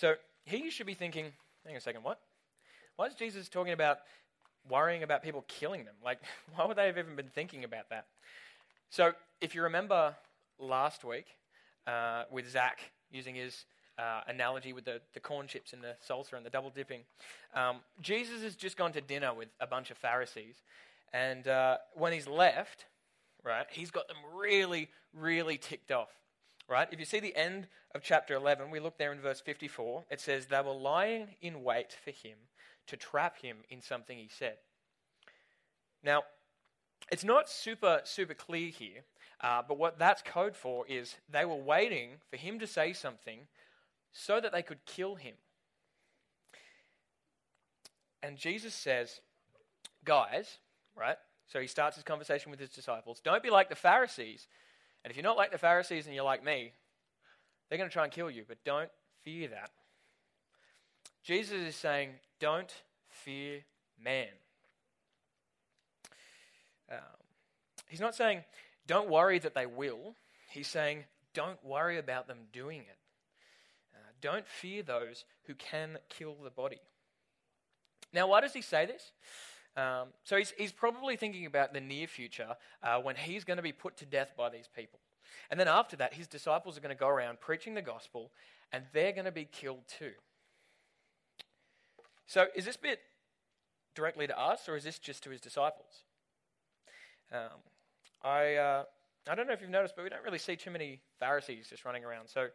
So here you should be thinking, hang on a second, what? Why is Jesus talking about worrying about people killing them? Like, why would they have even been thinking about that? So if you remember last week uh, with Zach using his uh, analogy with the, the corn chips and the salsa and the double dipping, um, Jesus has just gone to dinner with a bunch of Pharisees. And uh, when he's left, right, he's got them really, really ticked off right? If you see the end of chapter 11, we look there in verse 54, it says, They were lying in wait for him to trap him in something he said. Now, it's not super, super clear here, uh, but what that's code for is they were waiting for him to say something so that they could kill him. And Jesus says, Guys, right? So he starts his conversation with his disciples. Don't be like the Pharisees and if you're not like the Pharisees and you're like me, they're going to try and kill you, but don't fear that. Jesus is saying, don't fear man. Um, he's not saying, don't worry that they will. He's saying, don't worry about them doing it. Uh, don't fear those who can kill the body. Now, why does he say this? Um, so he's, he's probably thinking about the near future uh, when he's going to be put to death by these people. And then after that, his disciples are going to go around preaching the gospel, and they're going to be killed too. So is this bit directly to us, or is this just to his disciples? Um, I, uh, I don't know if you've noticed, but we don't really see too many Pharisees just running around. So,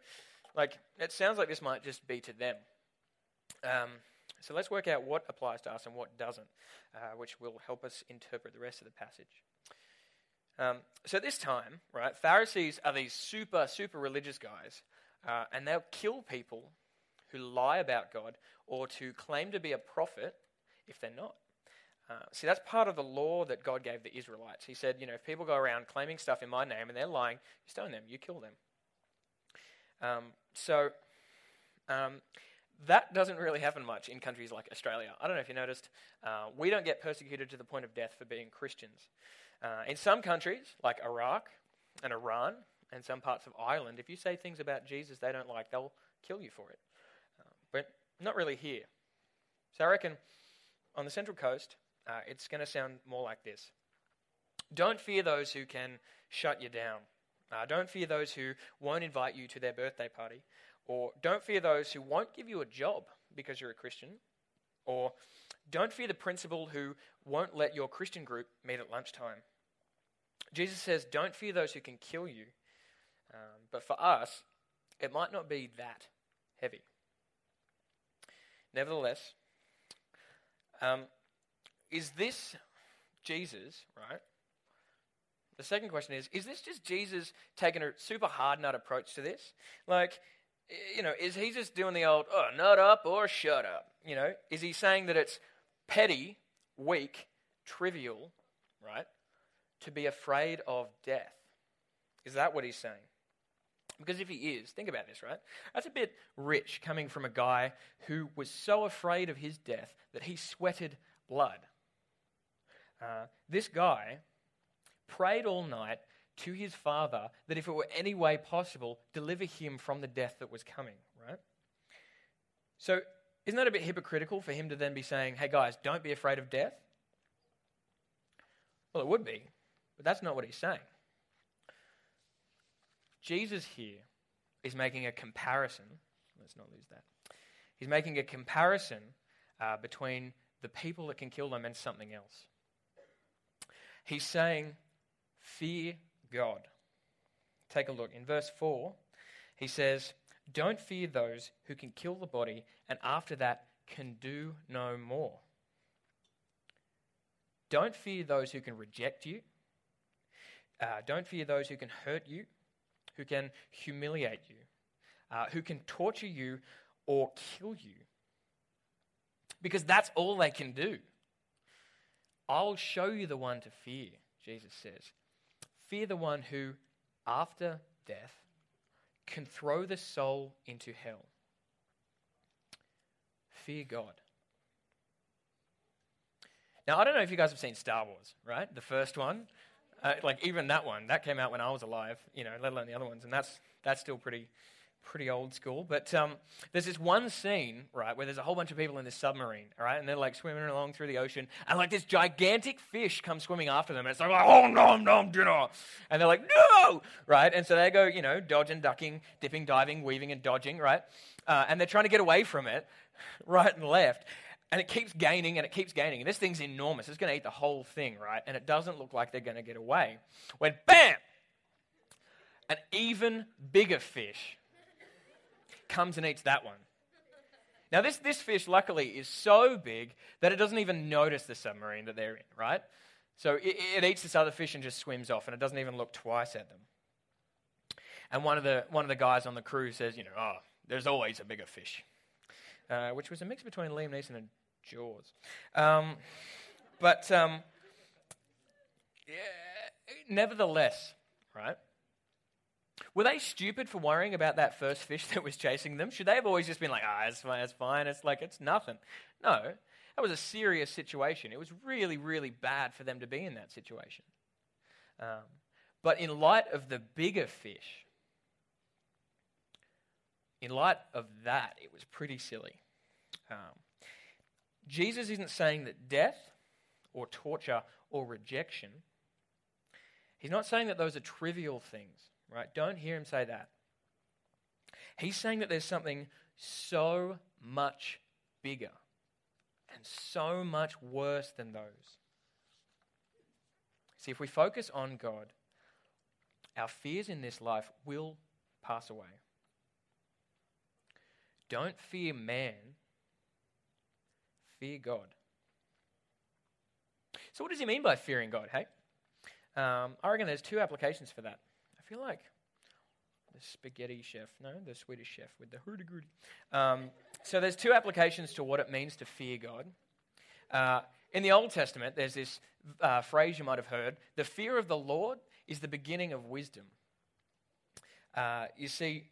like, it sounds like this might just be to them. Um, so let's work out what applies to us and what doesn't, uh, which will help us interpret the rest of the passage. Um, so this time, right, Pharisees are these super, super religious guys, uh, and they'll kill people who lie about God or to claim to be a prophet if they're not. Uh, see, that's part of the law that God gave the Israelites. He said, you know, if people go around claiming stuff in my name and they're lying, you stone them, you kill them. Um, so, um, that doesn't really happen much in countries like Australia. I don't know if you noticed, uh, we don't get persecuted to the point of death for being Christians. Uh, in some countries, like Iraq and Iran and some parts of Ireland, if you say things about Jesus they don't like, they'll kill you for it. Uh, but not really here. So I reckon on the Central Coast, uh, it's going to sound more like this Don't fear those who can shut you down. Uh, don't fear those who won't invite you to their birthday party. Or don't fear those who won't give you a job because you're a Christian. Or don't fear the principal who won't let your Christian group meet at lunchtime. Jesus says, don't fear those who can kill you. Um, but for us, it might not be that heavy. Nevertheless, um, is this Jesus, right? The second question is Is this just Jesus taking a super hard nut approach to this? Like, you know, is he just doing the old, oh, nut up or shut up? You know, is he saying that it's petty, weak, trivial, right, to be afraid of death? Is that what he's saying? Because if he is, think about this, right? That's a bit rich coming from a guy who was so afraid of his death that he sweated blood. Uh, this guy prayed all night to his father that if it were any way possible, deliver him from the death that was coming, right? So, isn't that a bit hypocritical for him to then be saying, hey guys, don't be afraid of death? Well, it would be, but that's not what he's saying. Jesus here is making a comparison. Let's not lose that. He's making a comparison uh, between the people that can kill them and something else. He's saying, Fear God. Take a look. In verse 4, he says, Don't fear those who can kill the body and after that can do no more. Don't fear those who can reject you. Uh, don't fear those who can hurt you, who can humiliate you, uh, who can torture you or kill you. Because that's all they can do. I'll show you the one to fear, Jesus says. Fear the one who, after death, can throw the soul into hell. Fear God. Now, I don't know if you guys have seen Star Wars, right? The first one. Uh, like, even that one, that came out when I was alive, you know, let alone the other ones. And that's, that's still pretty, pretty old school. But um, there's this one scene, right, where there's a whole bunch of people in this submarine, all right, and they're like swimming along through the ocean, and like this gigantic fish comes swimming after them, and it's like, oh, nom, nom, dinner. And they're like, no, right? And so they go, you know, dodging, ducking, dipping, diving, weaving, and dodging, right? Uh, and they're trying to get away from it, right and left. And it keeps gaining and it keeps gaining. And this thing's enormous. It's going to eat the whole thing, right? And it doesn't look like they're going to get away. When bam! An even bigger fish comes and eats that one. Now, this, this fish, luckily, is so big that it doesn't even notice the submarine that they're in, right? So it, it, eats this other fish and just swims off, and it doesn't even look twice at them. And one of the, one of the guys on the crew says, you know, oh, there's always a bigger fish, uh, which was a mix between Liam Neeson and Jaws. Um, but um, yeah, nevertheless, right? Were they stupid for worrying about that first fish that was chasing them? Should they have always just been like, ah, it's fine, it's fine, it's like, it's nothing? No, that was a serious situation. It was really, really bad for them to be in that situation. Um, but in light of the bigger fish, in light of that, it was pretty silly. Um, Jesus isn't saying that death or torture or rejection, he's not saying that those are trivial things right? Don't hear him say that. He's saying that there's something so much bigger and so much worse than those. See, if we focus on God, our fears in this life will pass away. Don't fear man, fear God. So, what does he mean by fearing God, hey? Um, I reckon there's two applications for that feel like the spaghetti chef, no, the Swedish chef with the hurdy gurdy. Um, so there's two applications to what it means to fear God. Uh, in the Old Testament, there's this uh, phrase you might have heard the fear of the Lord is the beginning of wisdom. Uh, you see,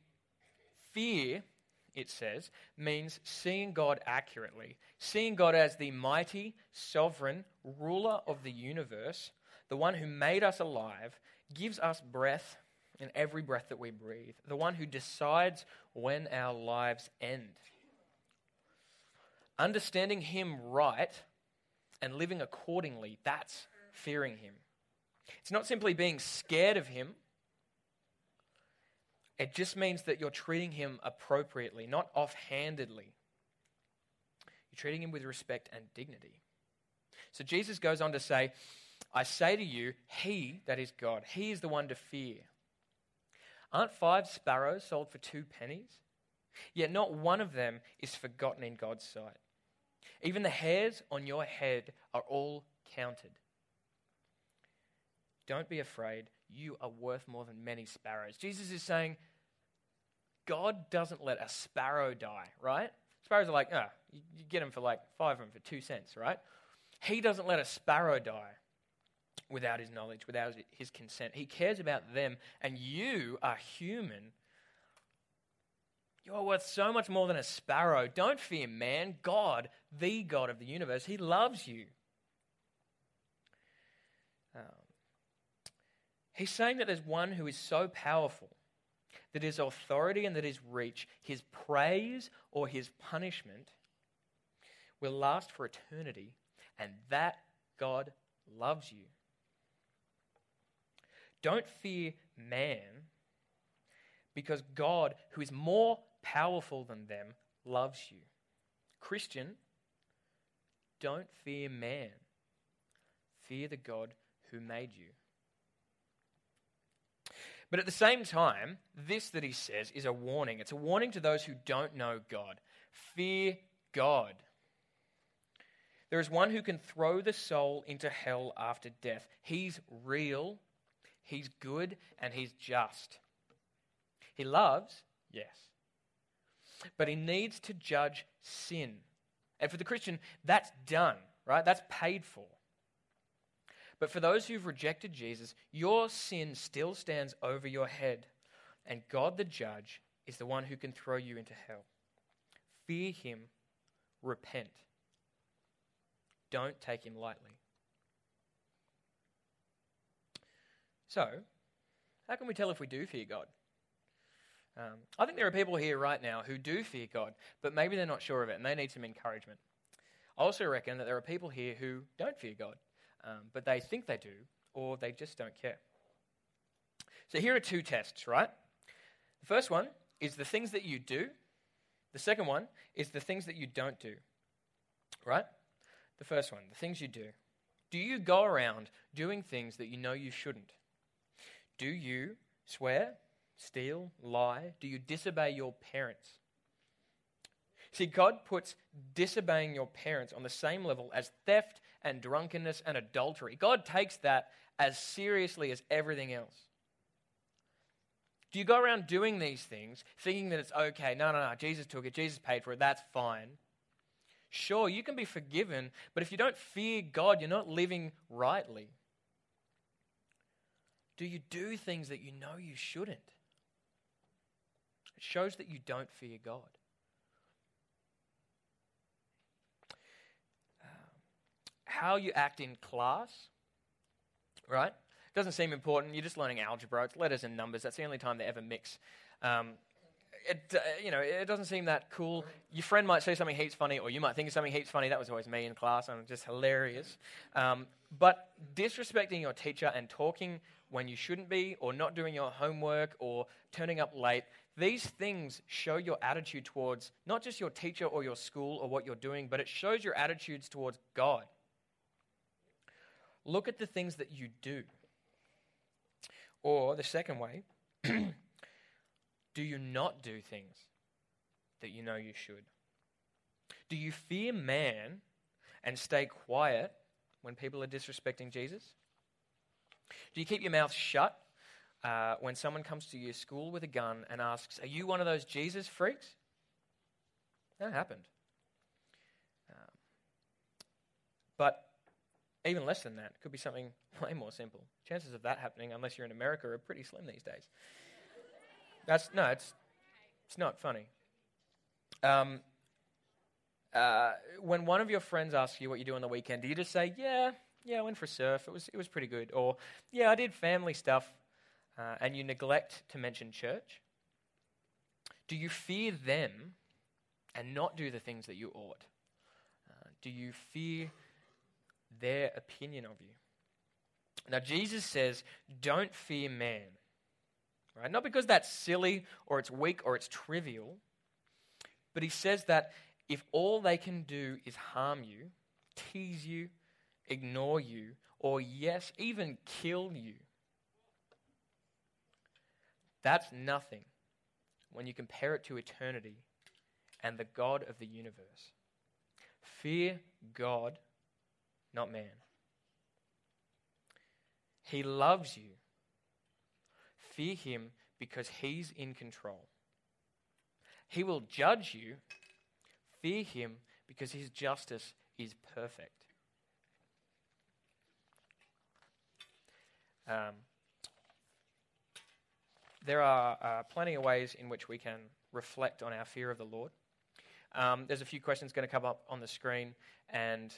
fear, it says, means seeing God accurately, seeing God as the mighty, sovereign ruler of the universe, the one who made us alive, gives us breath in every breath that we breathe, the one who decides when our lives end. Understanding Him right and living accordingly, that's fearing Him. It's not simply being scared of Him, it just means that you're treating Him appropriately, not offhandedly. You're treating Him with respect and dignity. So Jesus goes on to say, I say to you, He, that is God, He is the one to fear. Aren't five sparrows sold for two pennies? Yet not one of them is forgotten in God's sight. Even the hairs on your head are all counted. Don't be afraid. You are worth more than many sparrows. Jesus is saying, God doesn't let a sparrow die, right? Sparrows are like, ah, oh, you get them for like five of them for two cents, right? He doesn't let a sparrow die without his knowledge, without his consent. He cares about them, and you are human. You are worth so much more than a sparrow. Don't fear man. God, the God of the universe, He loves you. Um, he's saying that there's one who is so powerful that his authority and that his reach, his praise or his punishment, will last for eternity, and that God loves you. Don't fear man, because God, who is more powerful than them, loves you. Christian, don't fear man. Fear the God who made you. But at the same time, this that he says is a warning. It's a warning to those who don't know God. Fear God. There is one who can throw the soul into hell after death. He's real He's good and he's just. He loves, yes. But he needs to judge sin. And for the Christian, that's done, right? That's paid for. But for those who've rejected Jesus, your sin still stands over your head. And God the judge is the one who can throw you into hell. Fear him, repent. Don't take him lightly. So, how can we tell if we do fear God? Um, I think there are people here right now who do fear God, but maybe they're not sure of it and they need some encouragement. I also reckon that there are people here who don't fear God, um, but they think they do, or they just don't care. So here are two tests, right? The first one is the things that you do, the second one is the things that you don't do, right? The first one, the things you do. Do you go around doing things that you know you shouldn't? Do you swear, steal, lie? Do you disobey your parents? See, God puts disobeying your parents on the same level as theft and drunkenness and adultery. God takes that as seriously as everything else. Do you go around doing these things thinking that it's okay? No, no, no. Jesus took it. Jesus paid for it. That's fine. Sure, you can be forgiven, but if you don't fear God, you're not living rightly. Do you do things that you know you shouldn't? It shows that you don't fear God. how you act in class, right? Doesn't seem important. You're just learning algebra. It's letters and numbers. That's the only time they ever mix. Um, it, uh, you know, it doesn't seem that cool. Your friend might say something heaps funny, or you might think something heaps funny. That was always me in class. I'm just hilarious. Um, but disrespecting your teacher and talking when you shouldn't be, or not doing your homework, or turning up late, these things show your attitude towards not just your teacher or your school or what you're doing, but it shows your attitudes towards God. Look at the things that you do. Or the second way, do you not do things that you know you should? Do you fear man and stay quiet when people are disrespecting Jesus? Do you keep your mouth shut uh, when someone comes to your school with a gun and asks, Are you one of those Jesus freaks? That happened. Um, but even less than that. Could be something way more simple. Chances of that happening, unless you're in America, are pretty slim these days. That's no, it's it's not funny. Um, uh, when one of your friends asks you what you do on the weekend, do you just say, "Yeah, yeah, I went for a surf. It was it was pretty good," or "Yeah, I did family stuff," uh, and you neglect to mention church? Do you fear them and not do the things that you ought? Uh, do you fear their opinion of you. Now, Jesus says, don't fear man. Right? Not because that's silly or it's weak or it's trivial, but he says that if all they can do is harm you, tease you, ignore you, or yes, even kill you, that's nothing when you compare it to eternity and the God of the universe. Fear God not man. He loves you. Fear him because he's in control. He will judge you. Fear him because his justice is perfect. Um, there are uh, plenty of ways in which we can reflect on our fear of the Lord. Um, there's a few questions going to come up on the screen, and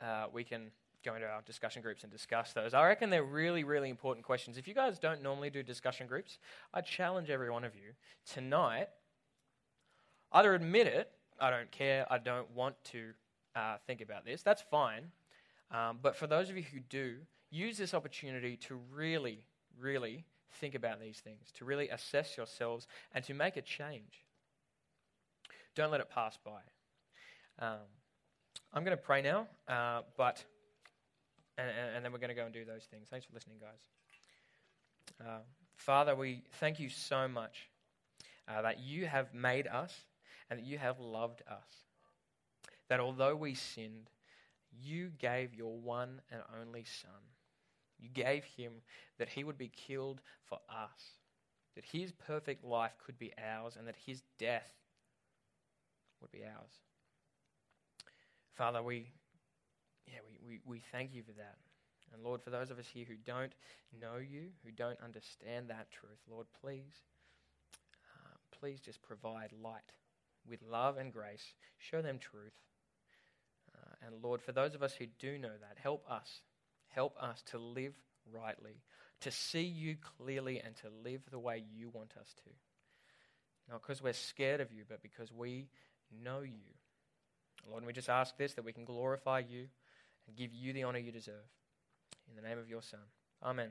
uh, we can go into our discussion groups and discuss those. I reckon they're really, really important questions. If you guys don't normally do discussion groups, I challenge every one of you tonight either admit it, I don't care, I don't want to uh, think about this, that's fine. Um, but for those of you who do, use this opportunity to really, really think about these things, to really assess yourselves, and to make a change. Don't let it pass by. Um, I'm going to pray now, uh, but and, and, then we're going to go and do those things. Thanks for listening, guys. Uh, Father, we thank you so much uh, that you have made us and that you have loved us. That although we sinned, you gave your one and only Son. You gave him that he would be killed for us, that his perfect life could be ours, and that his death would be ours. Father, we, yeah, we, we, we thank you for that. And Lord, for those of us here who don't know you, who don't understand that truth, Lord, please, uh, please just provide light with love and grace. Show them truth. Uh, and Lord, for those of us who do know that, help us. Help us to live rightly, to see you clearly, and to live the way you want us to. not because we're scared of you, but because we know you. Lord, and we just ask this that we can glorify you and give you the honor you deserve. In the name of your Son. Amen.